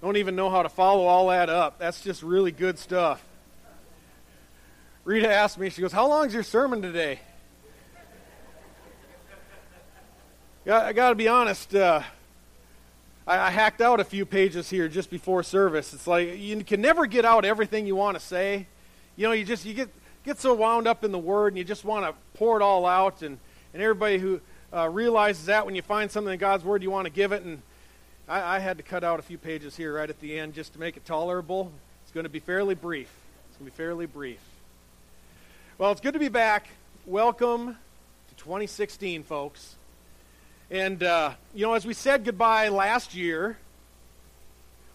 Don't even know how to follow all that up. That's just really good stuff. Rita asked me, she goes, How long's your sermon today? I got to be honest. Uh, I, I hacked out a few pages here just before service. It's like you can never get out everything you want to say. You know, you just you get get so wound up in the word, and you just want to pour it all out. And and everybody who uh, realizes that when you find something in God's word, you want to give it. And I, I had to cut out a few pages here right at the end just to make it tolerable. It's going to be fairly brief. It's going to be fairly brief. Well, it's good to be back. Welcome to 2016, folks. And, uh, you know, as we said goodbye last year,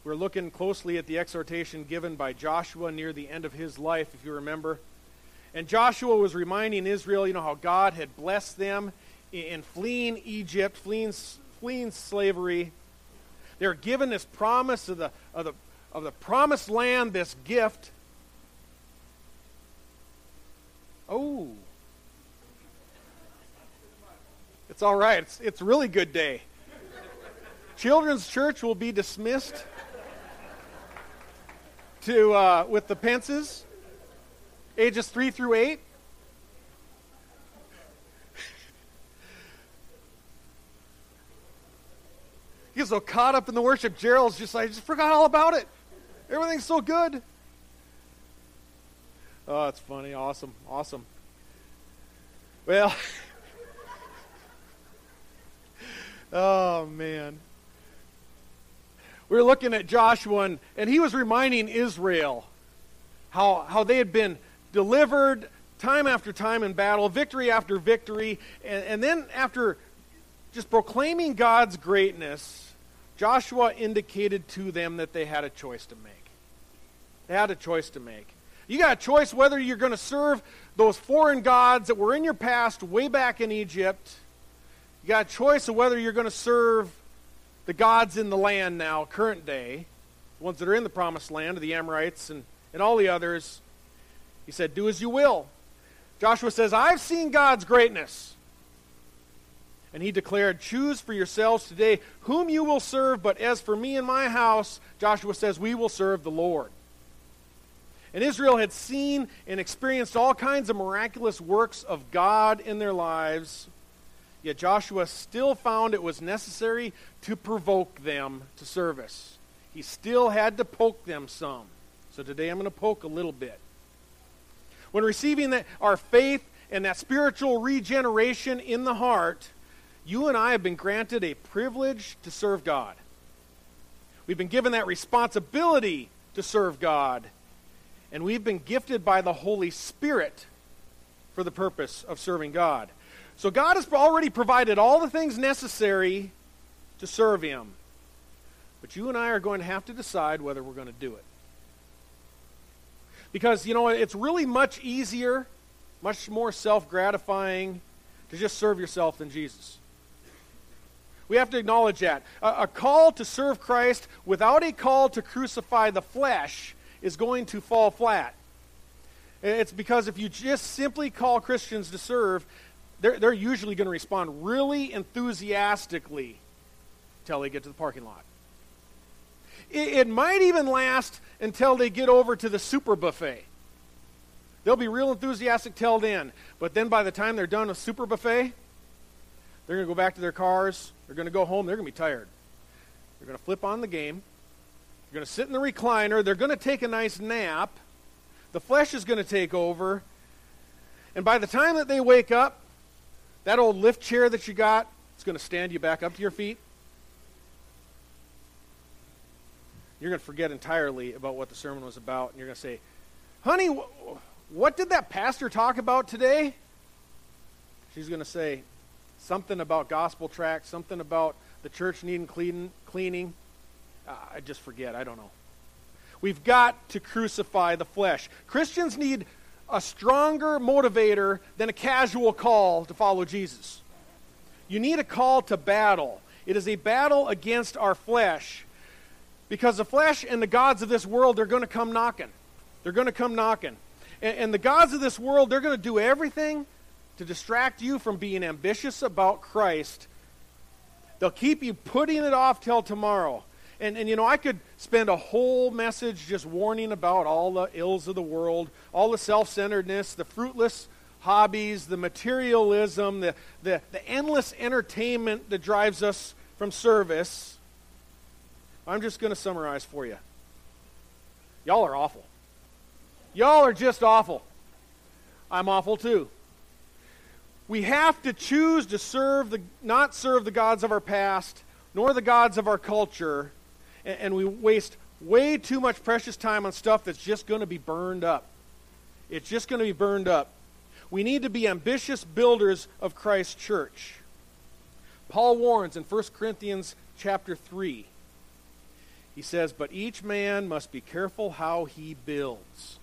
we're looking closely at the exhortation given by Joshua near the end of his life, if you remember. And Joshua was reminding Israel, you know, how God had blessed them in fleeing Egypt, fleeing, fleeing slavery. They're given this promise of the, of, the, of the promised land, this gift. Oh, It's all right. It's, it's really good day. Children's church will be dismissed to uh, with the Pences, ages three through eight. He gets so caught up in the worship. Gerald's just like, I just forgot all about it. Everything's so good. Oh, it's funny. Awesome. Awesome. Well, Oh, man. We were looking at Joshua, and, and he was reminding Israel how, how they had been delivered time after time in battle, victory after victory, and, and then after just proclaiming God's greatness, Joshua indicated to them that they had a choice to make. They had a choice to make. You got a choice whether you're going to serve those foreign gods that were in your past way back in Egypt you got a choice of whether you're going to serve the gods in the land now, current day, the ones that are in the promised land, the Amorites and, and all the others. He said, Do as you will. Joshua says, I've seen God's greatness. And he declared, Choose for yourselves today whom you will serve, but as for me and my house, Joshua says, We will serve the Lord. And Israel had seen and experienced all kinds of miraculous works of God in their lives. Yet Joshua still found it was necessary to provoke them to service. He still had to poke them some. So today I'm going to poke a little bit. When receiving that, our faith and that spiritual regeneration in the heart, you and I have been granted a privilege to serve God. We've been given that responsibility to serve God. And we've been gifted by the Holy Spirit for the purpose of serving God. So God has already provided all the things necessary to serve Him. But you and I are going to have to decide whether we're going to do it. Because, you know, it's really much easier, much more self gratifying to just serve yourself than Jesus. We have to acknowledge that. A, a, call to serve Christ without a call to crucify the flesh is going to fall flat. It's because if you just simply call Christians to serve, they're, they're usually going to respond really enthusiastically until they get to the parking lot. It, it might even last until they get over to the super buffet. They'll be real enthusiastic till then. But then by the time they're done with super buffet, they're going to go back to their cars. They're going to go home. They're going to be tired. They're going to flip on the game. They're going to sit in the recliner. They're going to take a nice nap. The flesh is going to take over. And by the time that they wake up, that old lift chair that you got, it's going to stand you back up to your feet. You're going to forget entirely about what the sermon was about, and you're going to say, Honey, wh- what did that pastor talk about today? She's going to say, Something about gospel tracts, something about the church needing clean, cleaning. Uh, I just forget. I don't know. We've got to crucify the flesh. Christians need a stronger motivator than a casual call to follow Jesus. You need a call to battle. It is a battle against our flesh. Because the flesh and the gods of this world, they're going to come knocking. They're going to come knocking. And, and the gods of this world, they're going to do everything to distract you from being ambitious about Christ. They'll keep you putting it off till tomorrow. And, and you know, I could spend a whole message just warning about all the ills of the world, all the self centeredness, the fruitless hobbies, the materialism, the, the, the endless entertainment that drives us from service. I'm just going to summarize for you. Y'all are awful. Y'all are just awful. I'm awful too. We have to choose to serve the not serve the gods of our past nor the gods of our culture and, and we waste way too much precious time on stuff that's just going to be burned up. It's just going to be burned up. We need to be ambitious builders of Christ's church. Paul warns in 1 Corinthians chapter 3. He says, But each man must be careful how he builds.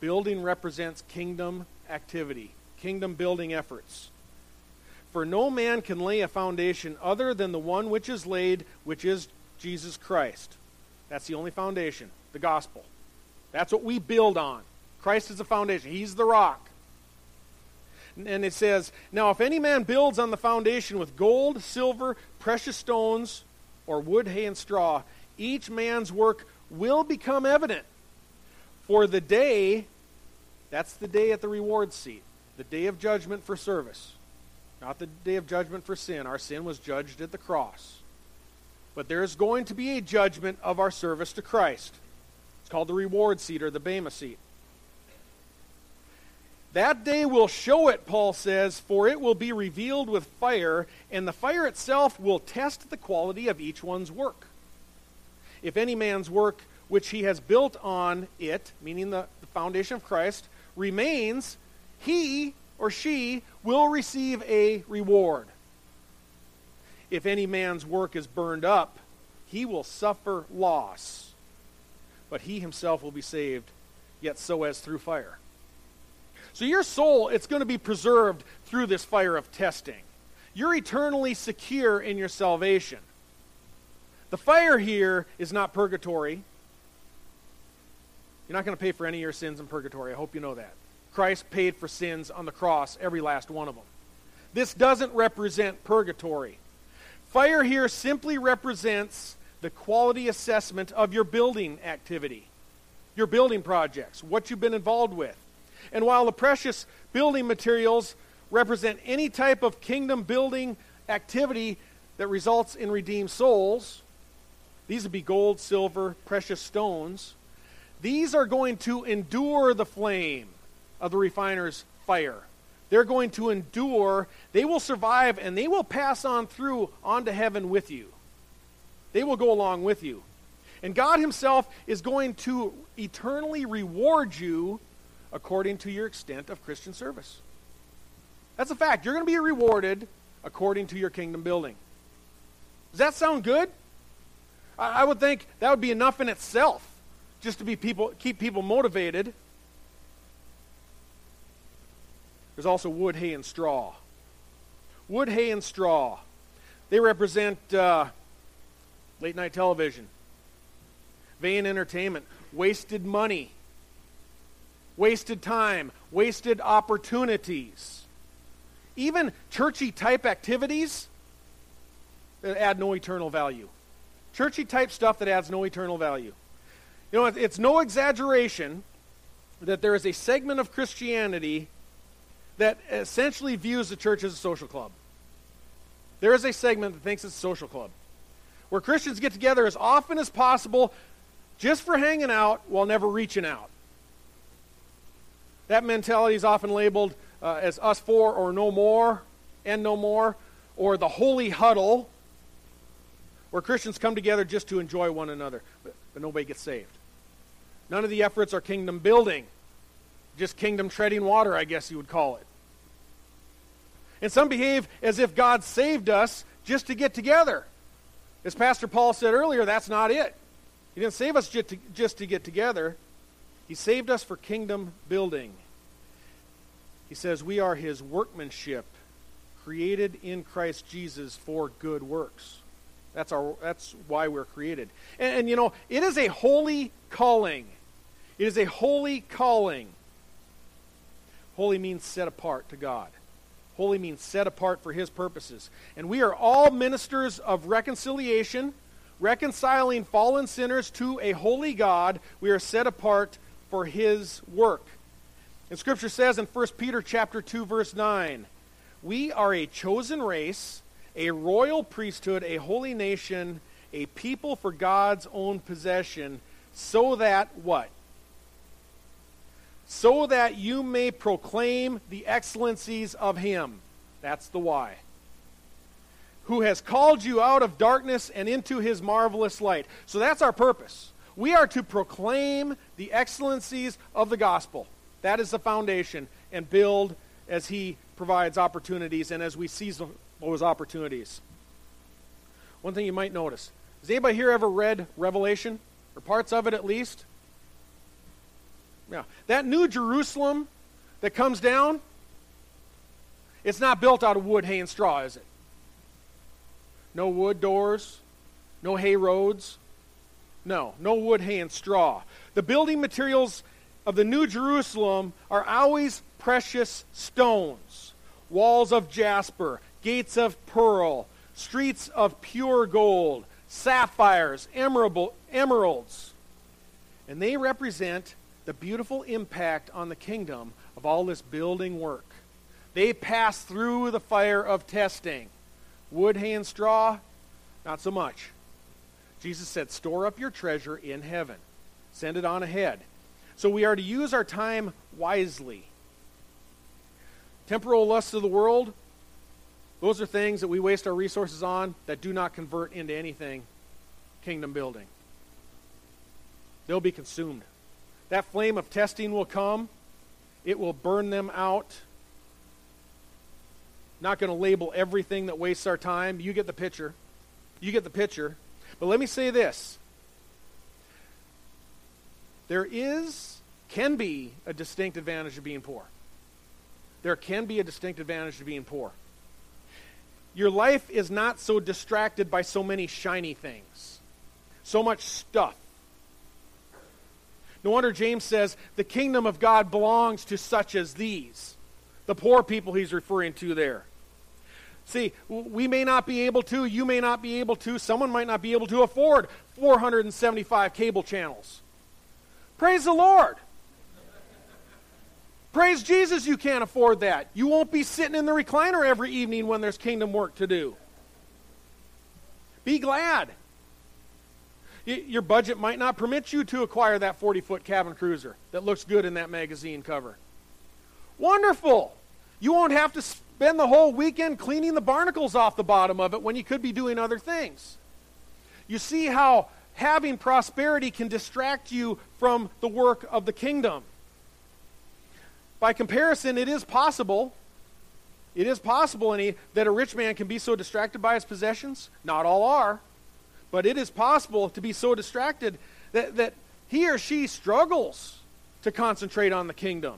Building represents kingdom activity, kingdom building efforts. For no man can lay a foundation other than the one which is laid, which is Jesus Christ. That's the only foundation, the gospel. That's what we build on. Christ is the foundation, He's the rock. And it says, Now if any man builds on the foundation with gold, silver, precious stones, or wood, hay, and straw, each man's work will become evident. For the day, that's the day at the reward seat, the day of judgment for service, not the day of judgment for sin. Our sin was judged at the cross. But there is going to be a judgment of our service to Christ. It's called the reward seat or the Bema seat. That day will show it, Paul says, for it will be revealed with fire, and the fire itself will test the quality of each one's work. If any man's work which he has built on it, meaning the, the foundation of Christ, remains, he or she will receive a reward if any man's work is burned up, he will suffer loss, but he himself will be saved, yet so as through fire. So your soul, it's going to be preserved through this fire of testing. You're eternally secure in your salvation. The fire here is not purgatory. You're not going to pay for any of your sins in purgatory. I hope you know that. Christ paid for sins on the cross, every last one of them. This doesn't represent purgatory. Fire here simply represents the quality assessment of your building activity, your building projects, what you've been involved with. And while the precious building materials represent any type of kingdom building activity that results in redeemed souls, these would be gold, silver, precious stones. These are going to endure the flame of the refiner's fire. They're going to endure. They will survive and they will pass on through onto heaven with you. They will go along with you. And God Himself is going to eternally reward you according to your extent of Christian service. That's a fact. You're going to be rewarded according to your kingdom building. Does that sound good? I, would think that would be enough in itself just to be people, keep people motivated. There's also wood, hay, and straw. Wood, hay, and straw. They represent uh, late night television, vain entertainment, wasted money, wasted time, wasted opportunities. Even churchy type activities that add no eternal value. Churchy type stuff that adds no eternal value. You know, it's no exaggeration that there is a segment of Christianity that essentially views the church as a social club. There is a segment that thinks it's a social club where Christians get together as often as possible just for hanging out while never reaching out. That mentality is often labeled uh, as us for or no more and no more, or the holy huddle, where Christians come together just to enjoy one another, but, but nobody gets saved. None of the efforts are kingdom building just kingdom treading water, I guess you would call it. And some behave as if God saved us just to get together. As Pastor Paul said earlier, that's not it. He didn't save us just to, just to get together, He saved us for kingdom building. He says, We are His workmanship, created in Christ Jesus for good works. That's, our, that's why we're created. And, and you know, it is a holy calling. It is a holy calling. Holy means set apart to God. Holy means set apart for His purposes. And we are all ministers of reconciliation. reconciling fallen sinners to a holy God. We are set apart for his work. And scripture says in 1 Peter chapter 2 verse 9, we are a chosen race, a royal priesthood, a holy nation, a people for God's own possession, so that what? So that you may proclaim the excellencies of him. That's the why. Who has called you out of darkness and into his marvelous light. So that's our purpose. We are to proclaim the excellencies of the gospel. That is the foundation, and build as he provides opportunities and as we seize those opportunities. One thing you might notice has anybody here ever read Revelation? Or parts of it at least? Yeah. That new Jerusalem that comes down, it's not built out of wood, hay, and straw, is it? No wood doors, no hay roads. No, no wood, hay, and straw. The building materials of the New Jerusalem are always precious stones walls of jasper, gates of pearl, streets of pure gold, sapphires, emerald, emeralds. And they represent the beautiful impact on the kingdom of all this building work. They pass through the fire of testing. Wood, hay, and straw, not so much. Jesus said, Store up your treasure in heaven, send it on ahead. So we are to use our time wisely. Temporal lusts of the world, those are things that we waste our resources on that do not convert into anything kingdom building. They'll be consumed. That flame of testing will come, it will burn them out. Not going to label everything that wastes our time. You get the picture. You get the picture. But let me say this there is, can be, a distinct advantage of being poor. There can be a distinct advantage to being poor. Your life is not so distracted by so many shiny things, so much stuff. No wonder James says the kingdom of God belongs to such as these. The poor people he's referring to there. See, we may not be able to, you may not be able to, someone might not be able to afford 475 cable channels. Praise the Lord. Praise Jesus, you can't afford that. You won't be sitting in the recliner every evening when there's kingdom work to do. Be glad. Your budget might not permit you to acquire that 40 foot cabin cruiser that looks good in that magazine cover. Wonderful. You won't have to spend the whole weekend cleaning the barnacles off the bottom of it when you could be doing other things. You see how having prosperity can distract you from the work of the kingdom. By comparison, it is possible. It is possible any, that a rich man can be so distracted by his possessions. Not all are. But it is possible to be so distracted that, that he or she struggles to concentrate on the kingdom.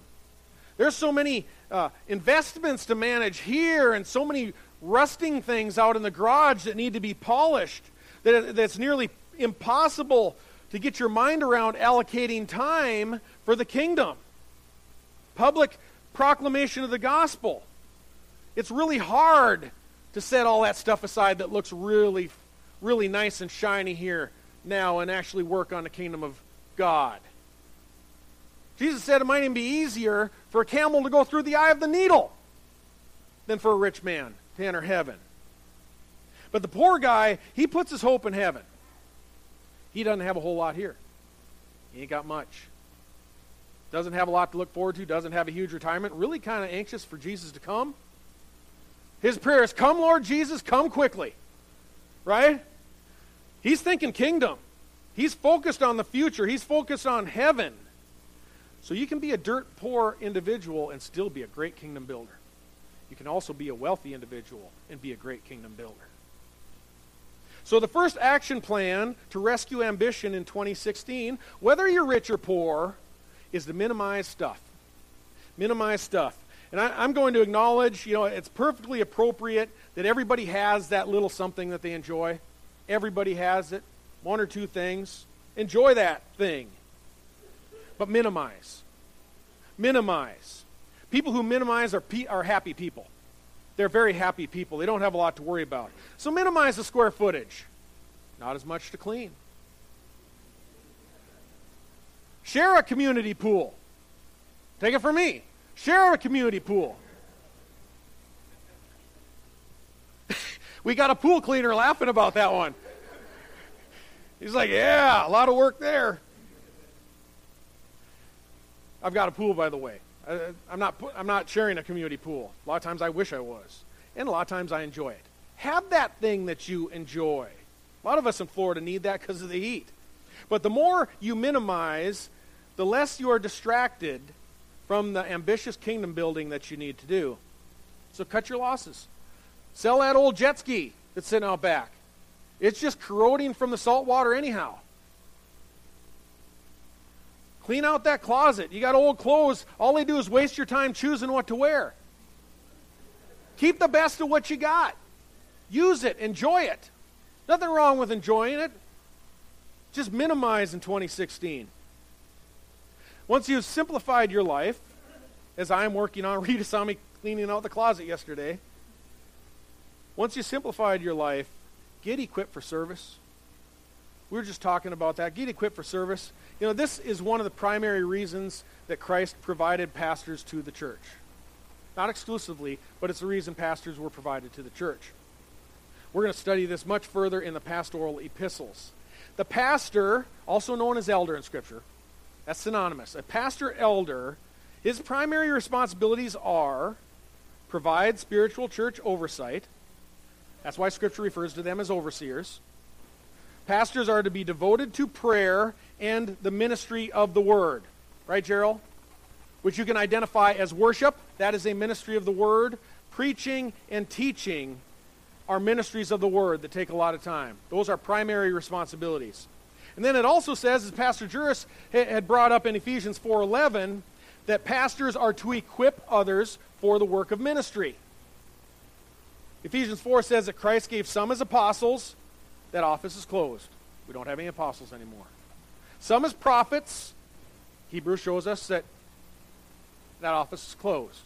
There's so many uh, investments to manage here and so many rusting things out in the garage that need to be polished that that's nearly impossible to get your mind around allocating time for the kingdom. Public proclamation of the gospel. It's really hard to set all that stuff aside that looks really, really nice and shiny here now and actually work on the kingdom of God. Jesus said it might even be easier for a camel to go through the eye of the needle than for a rich man to enter heaven. But the poor guy, he puts his hope in heaven. He doesn't have a whole lot here. He ain't got much. Doesn't have a lot to look forward to, doesn't have a huge retirement, really kind of anxious for Jesus to come. His prayer is, Come, Lord Jesus, come quickly. Right? He's thinking kingdom. He's focused on the future, he's focused on heaven. So you can be a dirt poor individual and still be a great kingdom builder. You can also be a wealthy individual and be a great kingdom builder. So, the first action plan to rescue ambition in 2016, whether you're rich or poor, is to minimize stuff. Minimize stuff. And I, am going to acknowledge, you know, it's perfectly appropriate that everybody has that little something that they enjoy. Everybody has it. One or two things. Enjoy that thing but minimize. Minimize. People who minimize are, pe- are happy people. They're very happy people. They don't have a lot to worry about. So minimize the square footage. not as much to clean. Share a community pool. Take it from me. Share a community pool. We got a pool cleaner laughing about that one. He's like, yeah, a lot of work there. I've got a pool, by the way. I, I'm not, I'm not sharing a community pool. A lot of times I wish I was. And a lot of times I enjoy it. Have that thing that you enjoy. A lot of us in Florida need that because of the heat. But the more you minimize, the less you are distracted from the ambitious kingdom building that you need to do. So cut your losses. Sell that old jet ski that's sitting out back. It's just corroding from the salt water, anyhow. Clean out that closet. You got old clothes. All they do is waste your time choosing what to wear. Keep the best of what you got. Use it. Enjoy it. Nothing wrong with enjoying it. Just minimize in 2016. Once you've simplified your life, as I'm working on, Rita saw me cleaning out the closet yesterday. Once you simplified your life, get equipped for service. We were just talking about that. Get equipped for service. You know, this is one of the primary reasons that Christ provided pastors to the church. Not exclusively, but it's the reason pastors were provided to the church. We're going to study this much further in the pastoral epistles. The pastor, also known as elder in Scripture, that's synonymous. A pastor elder, his primary responsibilities are provide spiritual church oversight. That's why Scripture refers to them as overseers. Pastors are to be devoted to prayer and the ministry of the word. Right, Gerald? Which you can identify as worship. That is a ministry of the word. Preaching and teaching are ministries of the word that take a lot of time. Those are primary responsibilities. And then it also says, as Pastor Juris had brought up in Ephesians 4.11, that pastors are to equip others for the work of ministry. Ephesians 4 says that Christ gave some as apostles. That office is closed. We don't have any apostles anymore. Some as prophets. Hebrews shows us that that office is closed.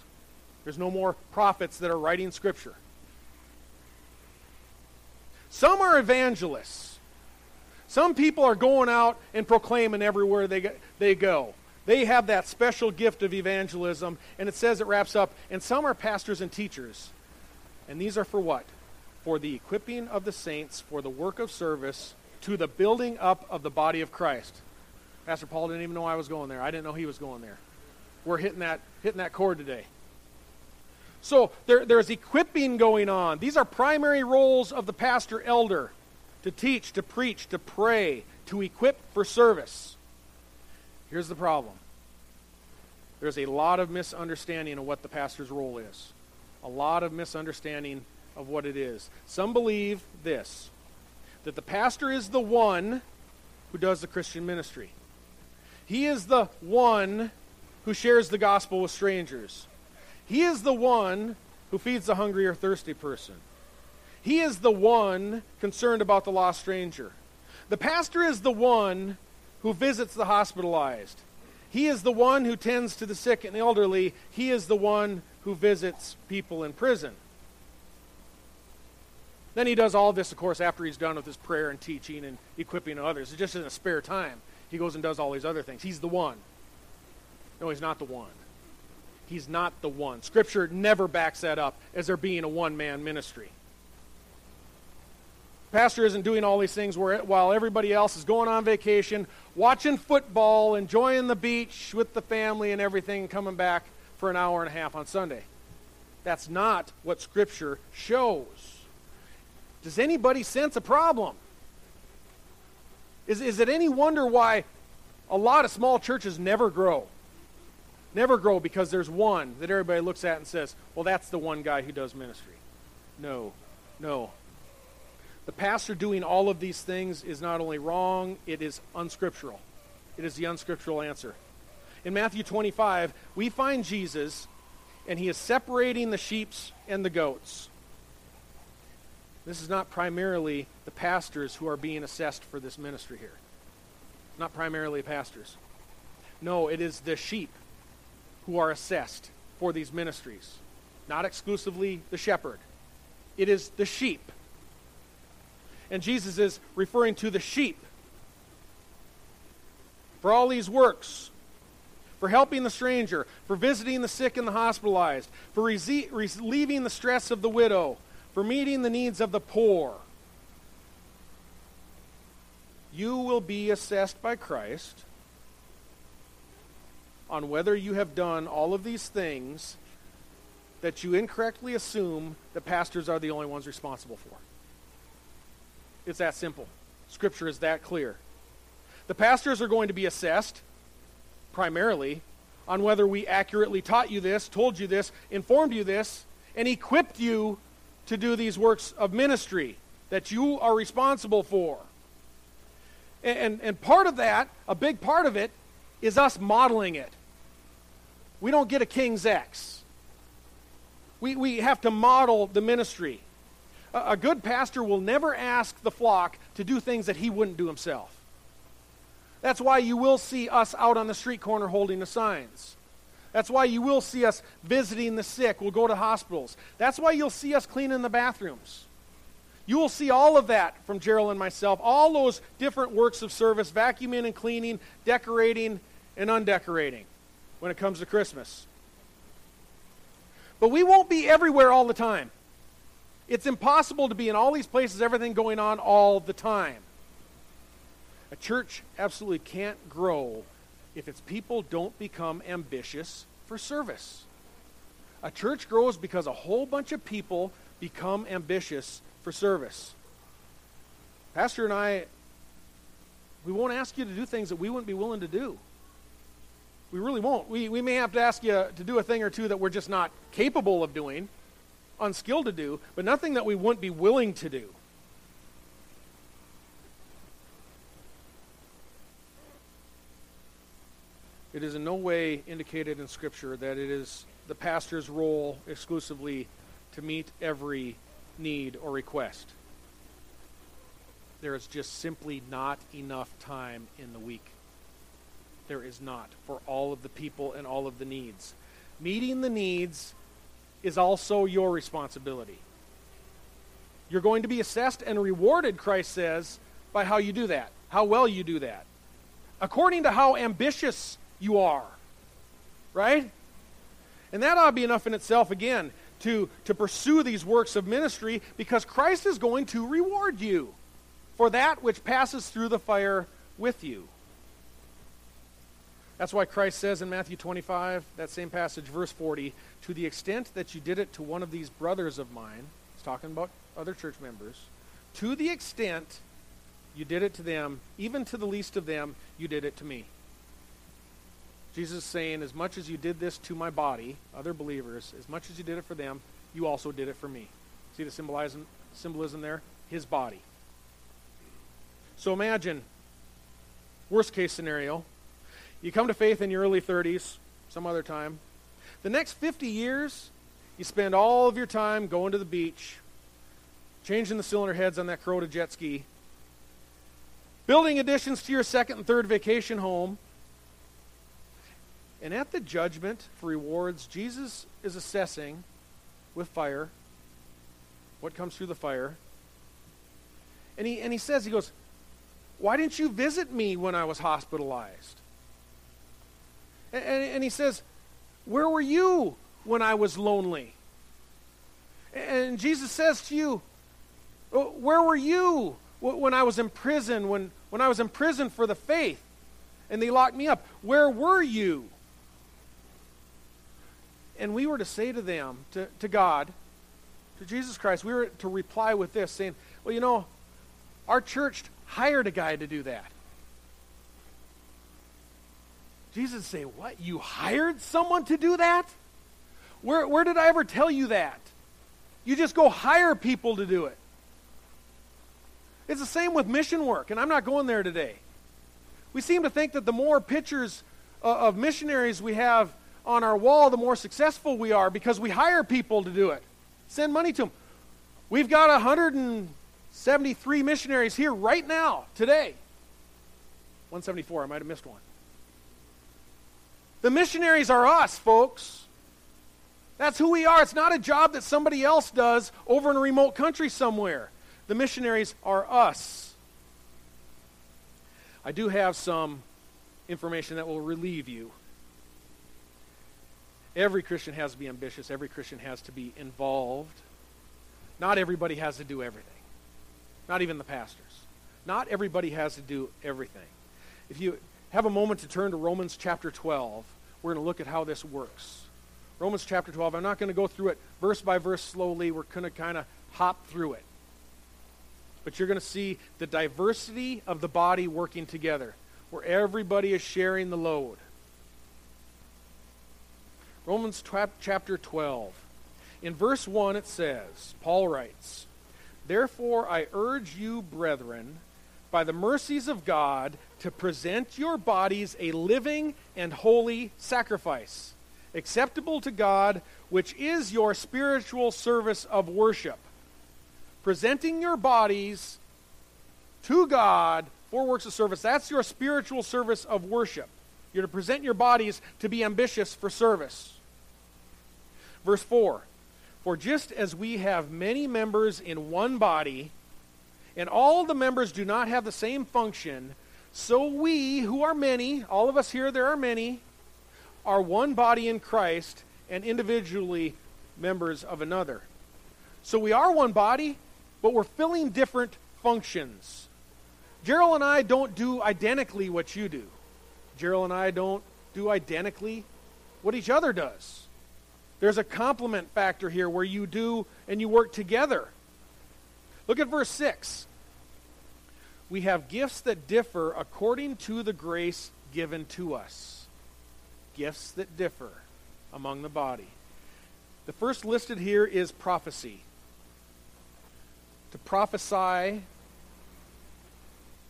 There's no more prophets that are writing scripture. Some are evangelists. Some people are going out and proclaiming everywhere they, they go. They have that special gift of evangelism, and it says it wraps up, and some are pastors and teachers. And these are for what? For the equipping of the saints for the work of service to the building up of the body of Christ. Pastor Paul didn't even know I was going there. I didn't know he was going there. We're hitting that, hitting that chord today. So there, there's equipping going on. These are primary roles of the pastor elder to teach, to preach, to pray, to equip for service. Here's the problem there's a lot of misunderstanding of what the pastor's role is, a lot of misunderstanding of what it is. Some believe this that the pastor is the one who does the Christian ministry, he is the one who shares the gospel with strangers. He is the one who feeds the hungry or thirsty person. He is the one concerned about the lost stranger. The pastor is the one who visits the hospitalized. He is the one who tends to the sick and elderly. He is the one who visits people in prison. Then he does all this, of course, after he's done with his prayer and teaching and equipping others. It's just in a spare time. He goes and does all these other things. He's the one. No, he's not the one. He's not the one. Scripture never backs that up as there being a one man ministry. Pastor isn't doing all these things where, while everybody else is going on vacation, watching football, enjoying the beach with the family and everything, coming back for an hour and a half on Sunday. That's not what Scripture shows. Does anybody sense a problem? Is, is it any wonder why a lot of small churches never grow? never grow because there's one that everybody looks at and says, well, that's the one guy who does ministry. No, no. The pastor doing all of these things is not only wrong, it is unscriptural. It is the unscriptural answer. In Matthew 25, we find Jesus, and he is separating the sheep and the goats. This is not primarily the pastors who are being assessed for this ministry here. Not primarily pastors. No, it is the sheep who are assessed for these ministries, not exclusively the shepherd. It is the sheep. And Jesus is referring to the sheep. For all these works, for helping the stranger, for visiting the sick and the hospitalized, for relieving the stress of the widow, for meeting the needs of the poor. You will be assessed by Christ on whether you have done all of these things that you incorrectly assume that pastors are the only ones responsible for. It's that simple. Scripture is that clear. The pastors are going to be assessed primarily on whether we accurately taught you this, told you this, informed you this, and equipped you to do these works of ministry that you are responsible for. And, and, part of that, a big part of it, is us modeling it. We don't get a King's X. We, we have to model the ministry. A, a good pastor will never ask the flock to do things that he wouldn't do himself. That's why you will see us out on the street corner holding the signs. That's why you will see us visiting the sick. We'll go to hospitals. That's why you'll see us cleaning the bathrooms. You will see all of that from Gerald and myself, all those different works of service, vacuuming and cleaning, decorating and undecorating when it comes to Christmas. But we won't be everywhere all the time. It's impossible to be in all these places, everything going on all the time. A church absolutely can't grow if its people don't become ambitious for service. A church grows because a whole bunch of people become ambitious for service. Pastor and I, we won't ask you to do things that we wouldn't be willing to do. We really won't. We, we may have to ask you to do a thing or two that we're just not capable of doing, unskilled to do, but nothing that we wouldn't be willing to do. It is in no way indicated in Scripture that it is the pastor's role exclusively to meet every need or request. There is just simply not enough time in the week there is not for all of the people and all of the needs. Meeting the needs is also your responsibility. You're going to be assessed and rewarded, Christ says, by how you do that, how well you do that, according to how ambitious you are. Right? And that ought to be enough in itself, again, to, to pursue these works of ministry because Christ is going to reward you for that which passes through the fire with you. That's why Christ says in Matthew 25, that same passage, verse 40, to the extent that you did it to one of these brothers of mine, he's talking about other church members, to the extent you did it to them, even to the least of them, you did it to me. Jesus is saying, as much as you did this to my body, other believers, as much as you did it for them, you also did it for me. See the symbolism, symbolism there? His body. So imagine, worst case scenario, you come to faith in your early 30s, some other time. The next 50 years, you spend all of your time going to the beach, changing the cylinder heads on that Kubota jet ski, building additions to your second and third vacation home. And at the judgment for rewards, Jesus is assessing with fire what comes through the fire. And he, and he says, he goes, Why didn't you visit me when I was hospitalized? And, and, he says, Where were you when I was lonely? And Jesus says to you, oh, Where were you when I was in prison, when, when I was in prison for the faith and they locked me up? Where were you? And we were to say to them, to, to God, to Jesus Christ, we were to reply with this, saying, Well, you know, our church hired a guy to do that. Jesus say, What? You hired someone to do that? Where, where did I ever tell you that? You just go hire people to do it. It's the same with mission work, and I'm not going there today. We seem to think that the more pictures uh, of missionaries we have on our wall, the more successful we are because we hire people to do it. Send money to them. We've got 173 missionaries here right now, today. 174, I might have missed one. The missionaries are us, folks. That's who we are. It's not a job that somebody else does over in a remote country somewhere. The missionaries are us. I do have some information that will relieve you. Every Christian has to be ambitious, every Christian has to be involved. Not everybody has to do everything, not even the pastors. Not everybody has to do everything. If you have a moment to turn to Romans chapter 12, we're going to look at how this works. Romans chapter 12, I'm not going to go through it verse by verse slowly. We're going to kind of hop through it. But you're going to see the diversity of the body working together, where everybody is sharing the load. Romans chapter 12. In verse 1, it says, Paul writes, Therefore I urge you, brethren, by the mercies of God, to present your bodies a living and holy sacrifice, acceptable to God, which is your spiritual service of worship. Presenting your bodies to God for works of service, that's your spiritual service of worship. You're to present your bodies to be ambitious for service. Verse 4 For just as we have many members in one body, and all the members do not have the same function, so we, who are many, all of us here, there are many, are one body in Christ and individually members of another. So we are one body, but we're filling different functions. Gerald and I don't do identically what you do. Gerald and I don't do identically what each other does. There's a complement factor here where you do and you work together. Look at verse 6. We have gifts that differ according to the grace given to us. Gifts that differ among the body. The first listed here is prophecy. To prophesy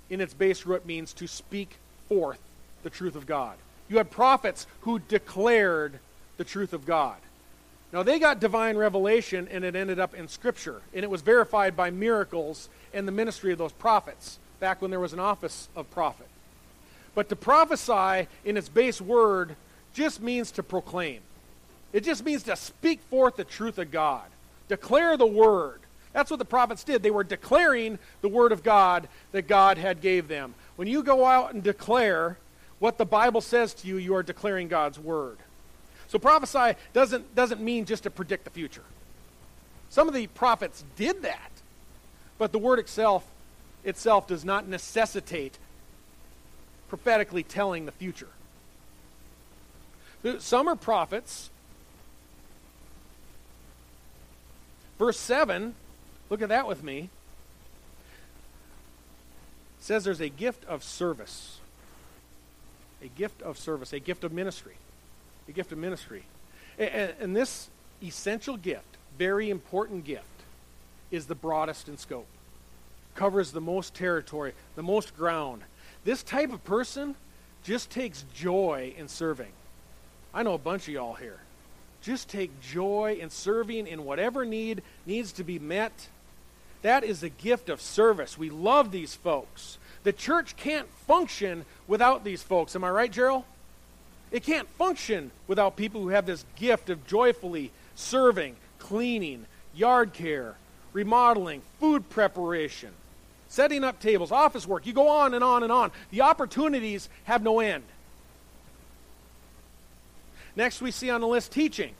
in its base root means to speak forth the truth of God. You had prophets who declared the truth of God. Now, they got divine revelation and it ended up in Scripture. And it was verified by miracles and the ministry of those prophets back when there was an office of prophet. But to prophesy in its base word just means to proclaim, it just means to speak forth the truth of God, declare the word. That's what the prophets did. They were declaring the word of God that God had gave them. When you go out and declare what the Bible says to you, you are declaring God's word. So prophesy doesn't, doesn't mean just to predict the future. Some of the prophets did that, but the word itself, itself does not necessitate prophetically telling the future. Some are prophets. Verse 7, look at that with me. says there's a gift of service. A gift of service, a gift of ministry A gift of ministry. And, and this essential gift, very important gift, is the broadest in scope. Covers the most territory, the most ground. This type of person just takes joy in serving. I know a bunch of y'all here. Just take joy in serving in whatever need needs to be met. That is the gift of service. We love these folks. The church can't function without these folks. Am I right, Gerald? It can't function without people who have this gift of joyfully serving, cleaning, yard care, remodeling, food preparation, setting up tables, office work. You go on and on and on. The opportunities have no end. Next, we see on the list teaching.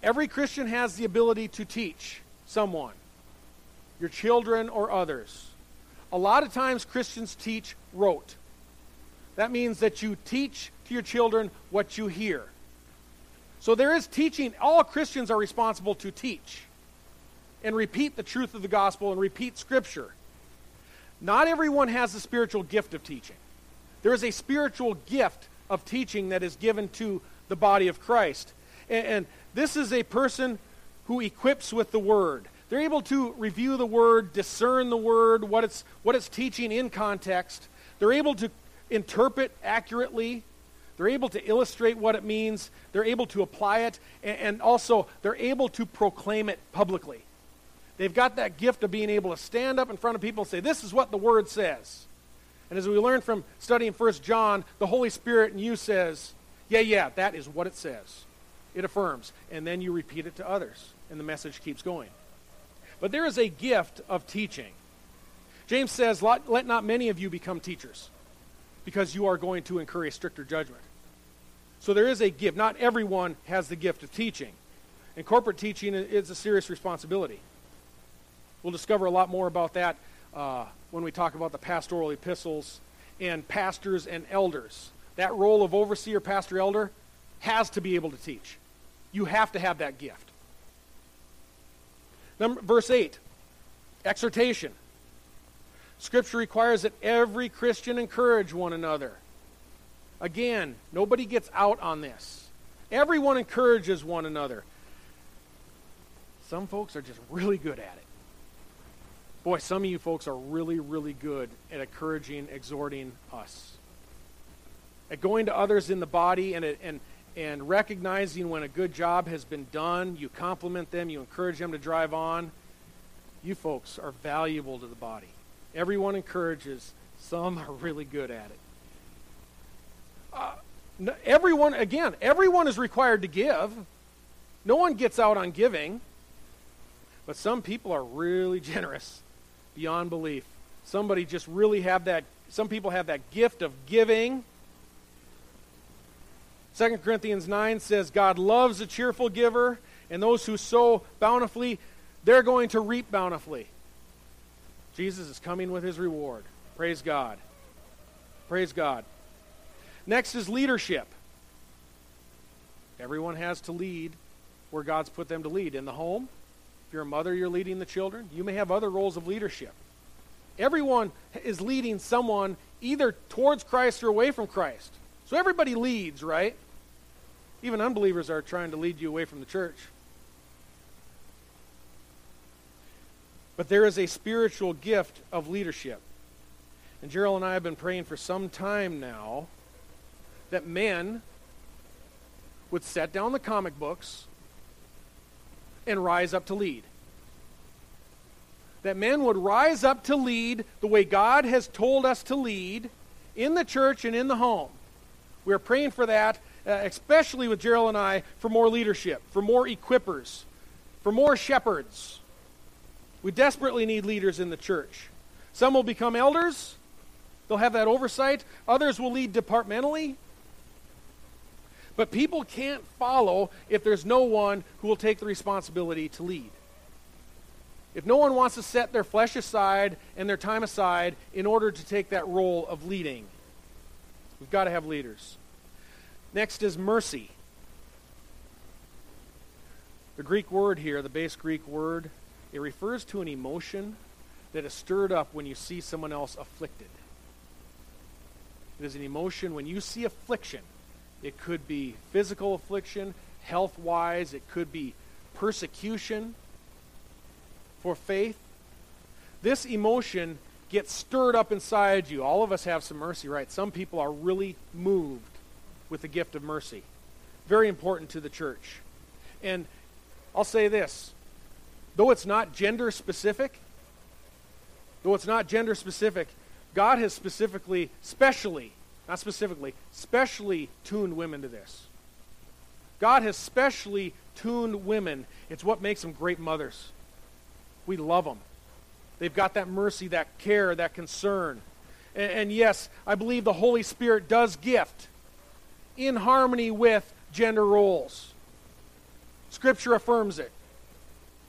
Every Christian has the ability to teach someone, your children or others. A lot of times, Christians teach rote. That means that you teach to your children what you hear. So there is teaching. All Christians are responsible to teach and repeat the truth of the gospel and repeat Scripture. Not everyone has the spiritual gift of teaching. There is a spiritual gift of teaching that is given to the body of Christ. And, and this is a person who equips with the Word. They're able to review the Word, discern the Word, what it's, what it's teaching in context. They're able to interpret accurately. They're able to illustrate what it means. They're able to apply it. And, and also, they're able to proclaim it publicly. They've got that gift of being able to stand up in front of people and say, This is what the Word says. And as we learn from studying 1 John, the Holy Spirit in you says, Yeah, yeah, that is what it says. It affirms. And then you repeat it to others, and the message keeps going. But there is a gift of teaching. James says, Let not many of you become teachers, because you are going to incur a stricter judgment. So there is a gift. Not everyone has the gift of teaching. And corporate teaching is a serious responsibility. We'll discover a lot more about that uh, when we talk about the pastoral epistles and pastors and elders. That role of overseer, pastor, elder has to be able to teach. You have to have that gift. Number, verse 8 exhortation. Scripture requires that every Christian encourage one another. Again, nobody gets out on this. Everyone encourages one another. Some folks are just really good at it. Boy, some of you folks are really, really good at encouraging, exhorting us. At going to others in the body and, and, and recognizing when a good job has been done. You compliment them, you encourage them to drive on. You folks are valuable to the body. Everyone encourages, some are really good at it. Uh, everyone, again, everyone is required to give. No one gets out on giving. But some people are really generous beyond belief. Somebody just really have that, some people have that gift of giving. 2 Corinthians 9 says, God loves a cheerful giver, and those who sow bountifully, they're going to reap bountifully. Jesus is coming with his reward. Praise God. Praise God. Next is leadership. Everyone has to lead where God's put them to lead. In the home, if you're a mother, you're leading the children. You may have other roles of leadership. Everyone is leading someone either towards Christ or away from Christ. So everybody leads, right? Even unbelievers are trying to lead you away from the church. But there is a spiritual gift of leadership. And Gerald and I have been praying for some time now that men would set down the comic books and rise up to lead. That men would rise up to lead the way God has told us to lead in the church and in the home. We are praying for that, uh, especially with Gerald and I, for more leadership, for more equippers, for more shepherds. We desperately need leaders in the church. Some will become elders, they'll have that oversight. Others will lead departmentally. But people can't follow if there's no one who will take the responsibility to lead. If no one wants to set their flesh aside and their time aside in order to take that role of leading, we've got to have leaders. Next is mercy. The Greek word here, the base Greek word, it refers to an emotion that is stirred up when you see someone else afflicted. It is an emotion when you see affliction it could be physical affliction, health wise, it could be persecution for faith. This emotion gets stirred up inside you. All of us have some mercy, right? Some people are really moved with the gift of mercy. Very important to the church. And I'll say this though it's not gender specific, though it's not gender specific, God has specifically, specially not specifically, specially tuned women to this. God has specially tuned women. It's what makes them great mothers. We love them. They've got that mercy, that care, that concern. And, and, yes, I believe the Holy Spirit does gift in harmony with gender roles. Scripture affirms it.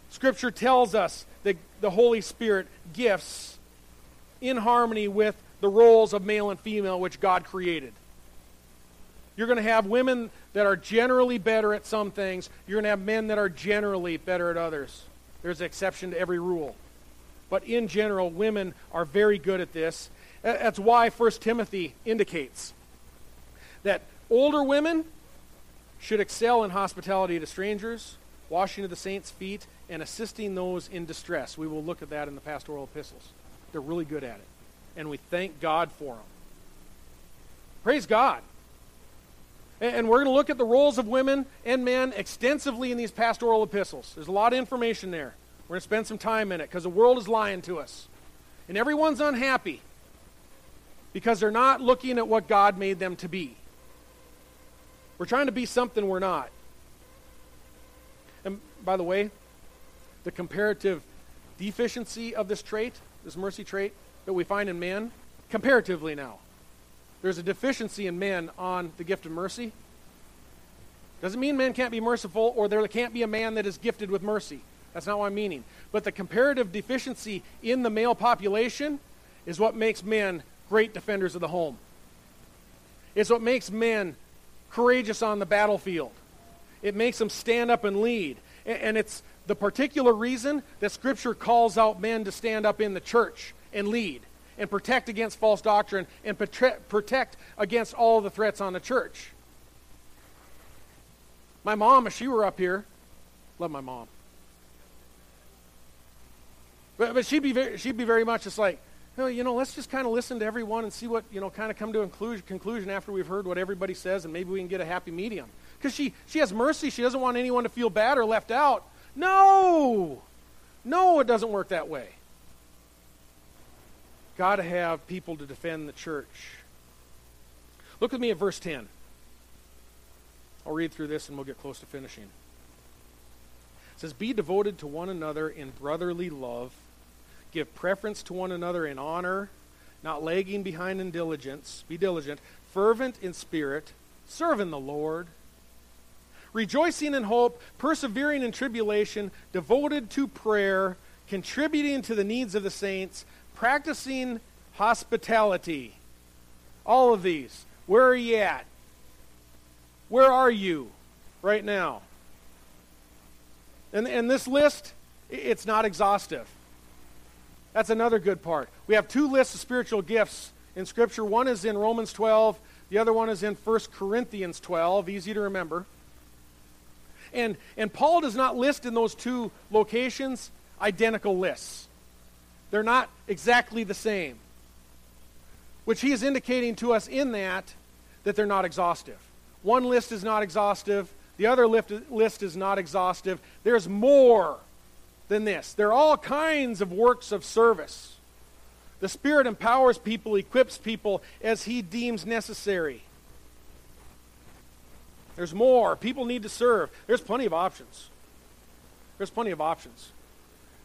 Scripture tells us that the Holy Spirit gifts in harmony with the roles of male and female which God created. You're going to have women that are generally better at some things. You're going to have men that are generally better at others. There's an exception to every rule. But in general, women are very good at this. That's why 1 Timothy indicates that older women should excel in hospitality to strangers, washing of the saints' feet, and assisting those in distress. We will look at that in the pastoral epistles. They're really good at it and we thank God for them. Praise God. And we're going to look at the roles of women and men extensively in these pastoral epistles. There's a lot of information there. We're going to spend some time in it because the world is lying to us. And everyone's unhappy because they're not looking at what God made them to be. We're trying to be something we're not. And by the way, the comparative deficiency of this trait, this mercy trait that we find in men, comparatively now. There's a deficiency in men on the gift of mercy. Doesn't mean man can't be merciful or there can't be a man that is gifted with mercy. That's not what I'm meaning. But the comparative deficiency in the male population is what makes men great defenders of the home. It's what makes men courageous on the battlefield. It makes them stand up and lead. And it's the particular reason that Scripture calls out men to stand up in the church and lead and protect against false doctrine and protect against all the threats on the church. My mom, if she were up here, love my mom. But, but she'd, be very, she'd be very much just like, oh, you know, let's just kind of listen to everyone and see what, you know, kind of come to a conclusion, conclusion after we've heard what everybody says and maybe we can get a happy medium. Because she, she has mercy. She doesn't want anyone to feel bad or left out. No! No, it doesn't work that way. Got to have people to defend the church. Look with me at verse 10. I'll read through this and we'll get close to finishing. It says, Be devoted to one another in brotherly love. Give preference to one another in honor, not lagging behind in diligence. Be diligent, fervent in spirit, serving the Lord rejoicing in hope, persevering in tribulation, devoted to prayer, contributing to the needs of the saints, practicing hospitality. All of these. Where are you at? Where are you right now? And, and this list, it's not exhaustive. That's another good part. We have two lists of spiritual gifts in Scripture. One is in Romans 12, the other one is in 1 Corinthians 12, easy to remember. And, and Paul does not list in those two locations identical lists. They're not exactly the same. Which he is indicating to us in that that they're not exhaustive. One list is not exhaustive, the other list is not exhaustive. There's more than this. There are all kinds of works of service. The Spirit empowers people, equips people as He deems necessary. There's more. People need to serve. There's plenty of options. There's plenty of options.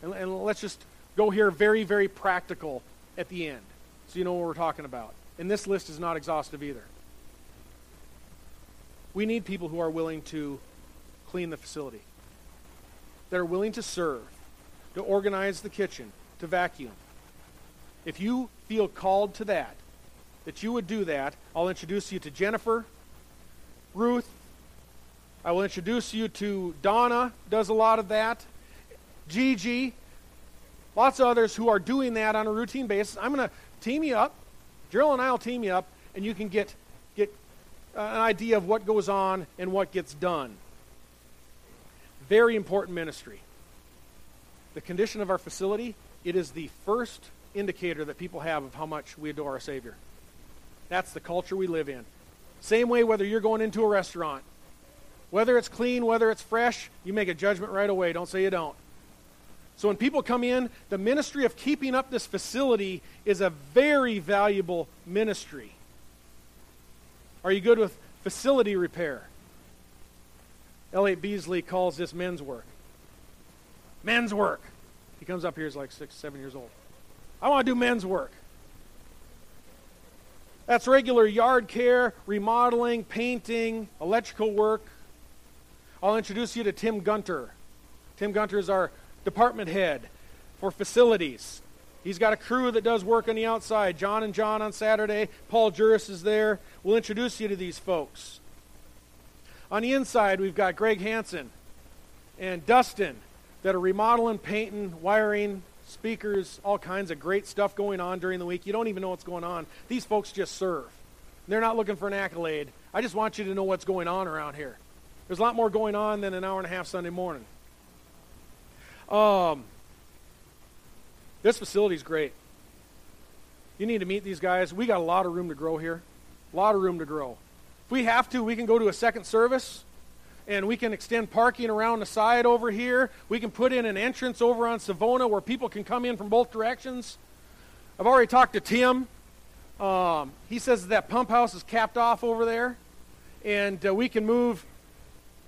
And, and let's just go here very, very practical at the end so you know what we're talking about. And this list is not exhaustive either. We need people who are willing to clean the facility, that are willing to serve, to organize the kitchen, to vacuum. If you feel called to that, that you would do that, I'll introduce you to Jennifer, Ruth, I will introduce you to Donna, does a lot of that. Gigi, lots of others who are doing that on a routine basis. I'm going to team you up. Gerald and I will team you up, and you can get, get uh, an idea of what goes on and what gets done. Very important ministry. The condition of our facility, it is the first indicator that people have of how much we adore our Savior. That's the culture we live in. Same way whether you're going into a restaurant whether it's clean, whether it's fresh, you make a judgment right away. Don't say you don't. So when people come in, the ministry of keeping up this facility is a very valuable ministry. Are you good with facility repair? Elliot Beasley calls this men's work. Men's work. He comes up here, he's like six, seven years old. I want to do men's work. That's regular yard care, remodeling, painting, electrical work, I'll introduce you to Tim Gunter. Tim Gunter is our department head for facilities. He's got a crew that does work on the outside. John and John on Saturday. Paul Juris is there. We'll introduce you to these folks. On the inside, we've got Greg Hansen and Dustin that are remodeling, painting, wiring, speakers, all kinds of great stuff going on during the week. You don't even know what's going on. These folks just serve. They're not looking for an accolade. I just want you to know what's going on around here. There's a lot more going on than an hour and a half Sunday morning. Um, this facility is great. You need to meet these guys. We got a lot of room to grow here. A lot of room to grow. If we have to, we can go to a second service and we can extend parking around the side over here. We can put in an entrance over on Savona where people can come in from both directions. I've already talked to Tim. Um, he says that pump house is capped off over there, and uh, we can move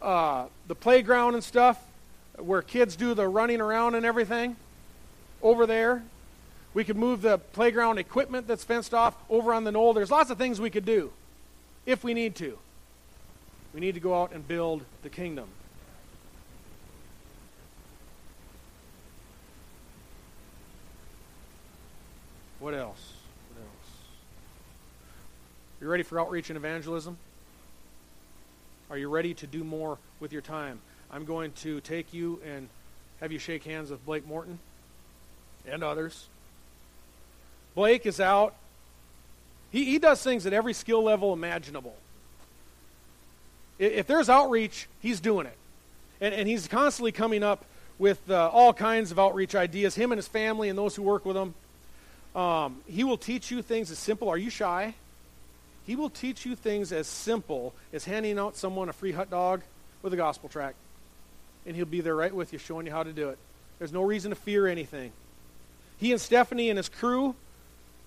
uh, the playground and stuff where kids do the running around and everything. over there. We could move the playground equipment that's fenced off over on the knoll. There's lots of things we could do if we need to. We need to go out and build the kingdom. What else? What else? You ready for outreach and evangelism? Are you ready to do more with your time? I'm going to take you and have you shake hands with Blake Morton and others. Blake is out. He, he does things at every skill level imaginable. If there's outreach, he's doing it. And, and he's constantly coming up with uh, all kinds of outreach ideas, him and his family and those who work with him. Um, he will teach you things as simple. Are you shy? He will teach you things as simple as handing out someone a free hot dog with a gospel tract. And he'll be there right with you, showing you how to do it. There's no reason to fear anything. He and Stephanie and his crew,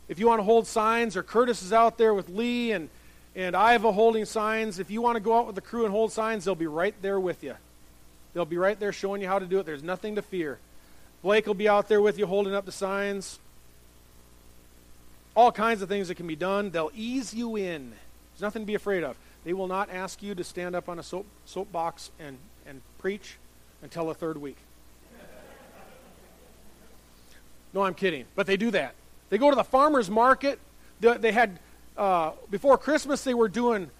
if you want to hold signs, or Curtis is out there with Lee and, and Iva holding signs, if you want to go out with the crew and hold signs, they'll be right there with you. They'll be right there showing you how to do it. There's nothing to fear. Blake will be out there with you holding up the signs all kinds of things that can be done. They'll ease you in. There's nothing to be afraid of. They will not ask you to stand up on a soap, soapbox and, and preach until the third week. No, I'm kidding. But they do that. They go to the farmer's market. They, they had, uh, before Christmas, they were doing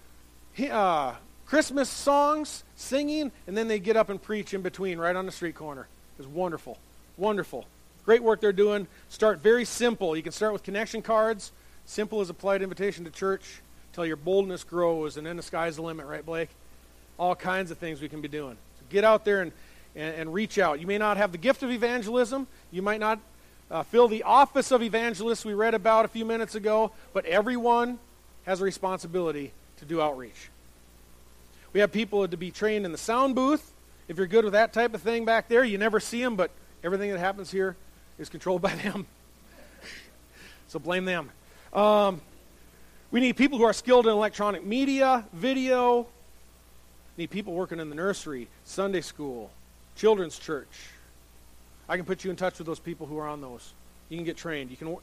uh, Christmas songs, singing, and then they get up and preach in between, right on the street corner. It was wonderful. Wonderful. Great work they're doing. Start very simple. You can start with connection cards. Simple as a polite invitation to church until your boldness grows, and then the sky's the limit, right, Blake? All kinds of things we can be doing. So get out there and, and, and reach out. You may not have the gift of evangelism. You might not uh, fill the office of evangelist we read about a few minutes ago, but everyone has a responsibility to do outreach. We have people to be trained in the sound booth. If you're good with that type of thing back there, you never see them, but everything that happens here is controlled by them. so blame them. Um, we need people who are skilled in electronic media, video. We need people working in the nursery, Sunday school, children's church. I can put you in touch with those people who are on those. You can get trained. You can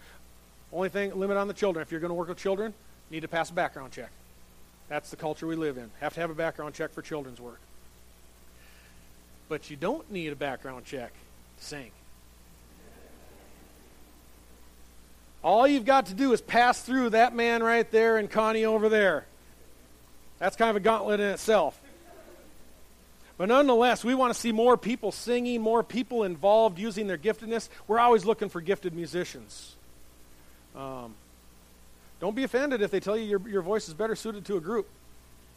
only thing limit on the children. If you're going to work with children, you need to pass a background check. That's the culture we live in. Have to have a background check for children's work. But you don't need a background check to sing. All you've got to do is pass through that man right there and Connie over there. That's kind of a gauntlet in itself. But nonetheless, we want to see more people singing, more people involved using their giftedness. We're always looking for gifted musicians. Um, don't be offended if they tell you your, your voice is better suited to a group.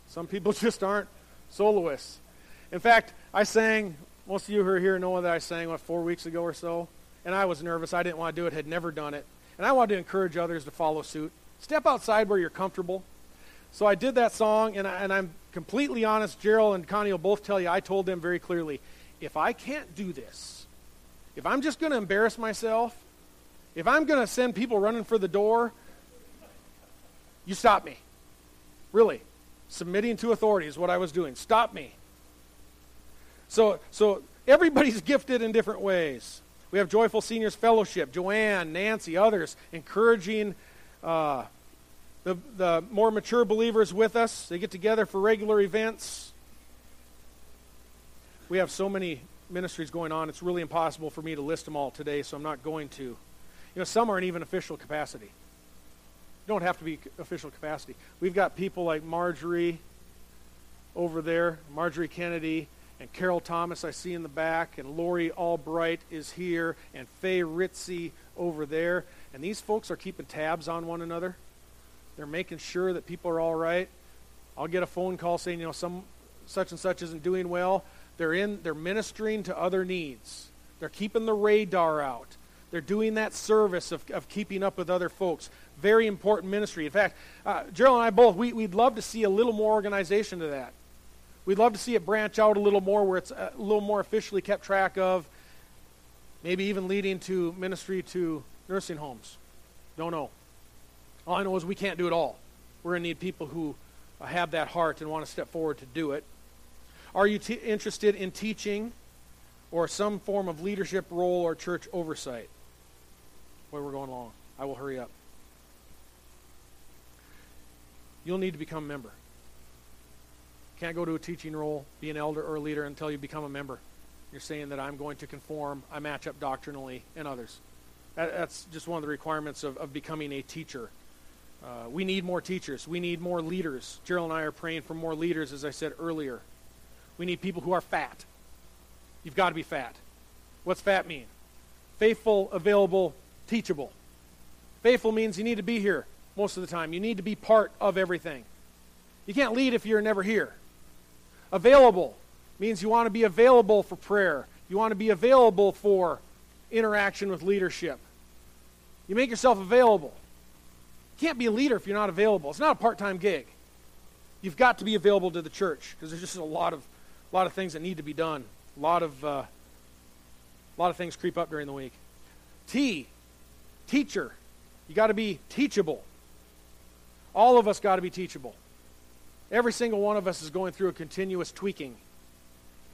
Some people just aren't soloists. In fact, I sang, most of you who are here know that I sang, what, four weeks ago or so? And I was nervous. I didn't want to do it, had never done it. And I wanted to encourage others to follow suit. Step outside where you're comfortable. So I did that song, and, I, and I'm completely honest. Gerald and Connie will both tell you, I told them very clearly if I can't do this, if I'm just going to embarrass myself, if I'm going to send people running for the door, you stop me. Really. Submitting to authority is what I was doing. Stop me. So, so everybody's gifted in different ways. We have Joyful Seniors Fellowship, Joanne, Nancy, others encouraging uh, the, the more mature believers with us. They get together for regular events. We have so many ministries going on, it's really impossible for me to list them all today, so I'm not going to. You know, some are in even official capacity. You don't have to be official capacity. We've got people like Marjorie over there, Marjorie Kennedy, and Carol Thomas I see in the back, and Lori Albright is here, and Faye Ritzy over there. And these folks are keeping tabs on one another. They're making sure that people are all right. I'll get a phone call saying, you know, some such and such isn't doing well. They're in they're ministering to other needs. They're keeping the radar out. They're doing that service of, of keeping up with other folks. Very important ministry. In fact, uh, Gerald and I both, we, we'd love to see a little more organization to that. We'd love to see it branch out a little more where it's a little more officially kept track of, maybe even leading to ministry to nursing homes. Don't know. All I know is we can't do it all. We're going to need people who have that heart and want to step forward to do it. Are you t- interested in teaching or some form of leadership role or church oversight? Boy, we're going long. I will hurry up. You'll need to become a member. Can't go to a teaching role, be an elder or a leader until you become a member. You're saying that I'm going to conform, I match up doctrinally, and others. That, that's just one of the requirements of, of becoming a teacher. Uh, we need more teachers. We need more leaders. Gerald and I are praying for more leaders, as I said earlier. We need people who are fat. You've got to be fat. What's fat mean? Faithful, available, teachable. Faithful means you need to be here most of the time. You need to be part of everything. You can't lead if you're never here. Available means you want to be available for prayer. You want to be available for interaction with leadership. You make yourself available. You can't be a leader if you're not available. It's not a part-time gig. You've got to be available to the church because there's just a lot of, a lot of things that need to be done. A lot of, uh, a lot of things creep up during the week. T, teacher. You got to be teachable. All of us got to be teachable. Every single one of us is going through a continuous tweaking.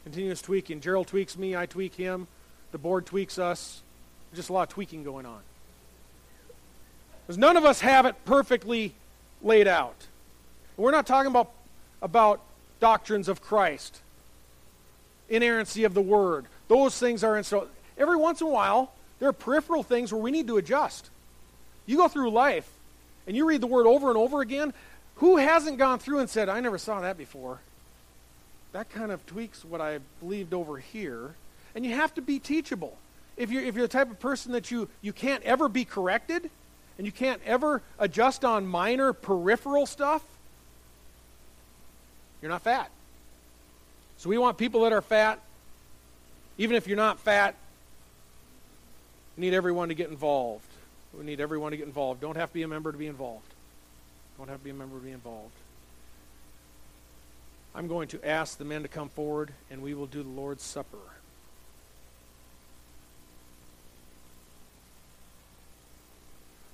Continuous tweaking. Gerald tweaks me, I tweak him, the board tweaks us. There's just a lot of tweaking going on. Because none of us have it perfectly laid out. We're not talking about, about doctrines of Christ, inerrancy of the Word. Those things are in so. Every once in a while, there are peripheral things where we need to adjust. You go through life and you read the Word over and over again. Who hasn't gone through and said, I never saw that before? That kind of tweaks what I believed over here. And you have to be teachable. If you're, if you're the type of person that you, you can't ever be corrected, and you can't ever adjust on minor peripheral stuff, you're not fat. So we want people that are fat. Even if you're not fat, we need everyone to get involved. We need everyone to get involved. Don't have to be a member to be involved. Don't have to be a member to be involved. I'm going to ask the men to come forward and we will do the Lord's Supper.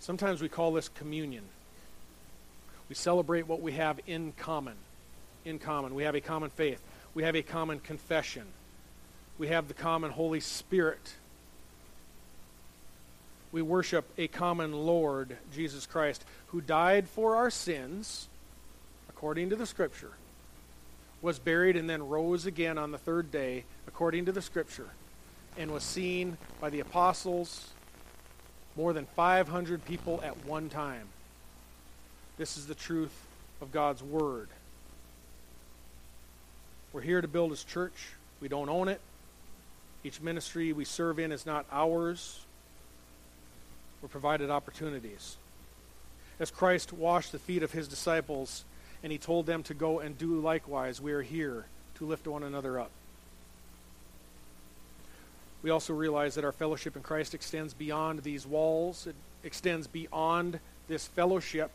Sometimes we call this communion. We celebrate what we have in common. In common. We have a common faith. We have a common confession. We have the common Holy Spirit. We worship a common Lord, Jesus Christ, who died for our sins, according to the Scripture, was buried, and then rose again on the third day, according to the Scripture, and was seen by the apostles more than 500 people at one time. This is the truth of God's Word. We're here to build His church. We don't own it. Each ministry we serve in is not ours. We're provided opportunities. As Christ washed the feet of His disciples and He told them to go and do likewise, we are here to lift one another up. We also realize that our fellowship in Christ extends beyond these walls, it extends beyond this fellowship,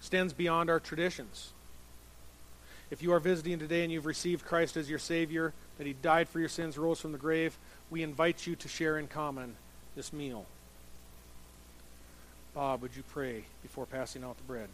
extends beyond our traditions. If you are visiting today and you've received Christ as your Savior, that He died for your sins, rose from the grave, we invite you to share in common this meal. Bob, would you pray before passing out the bread?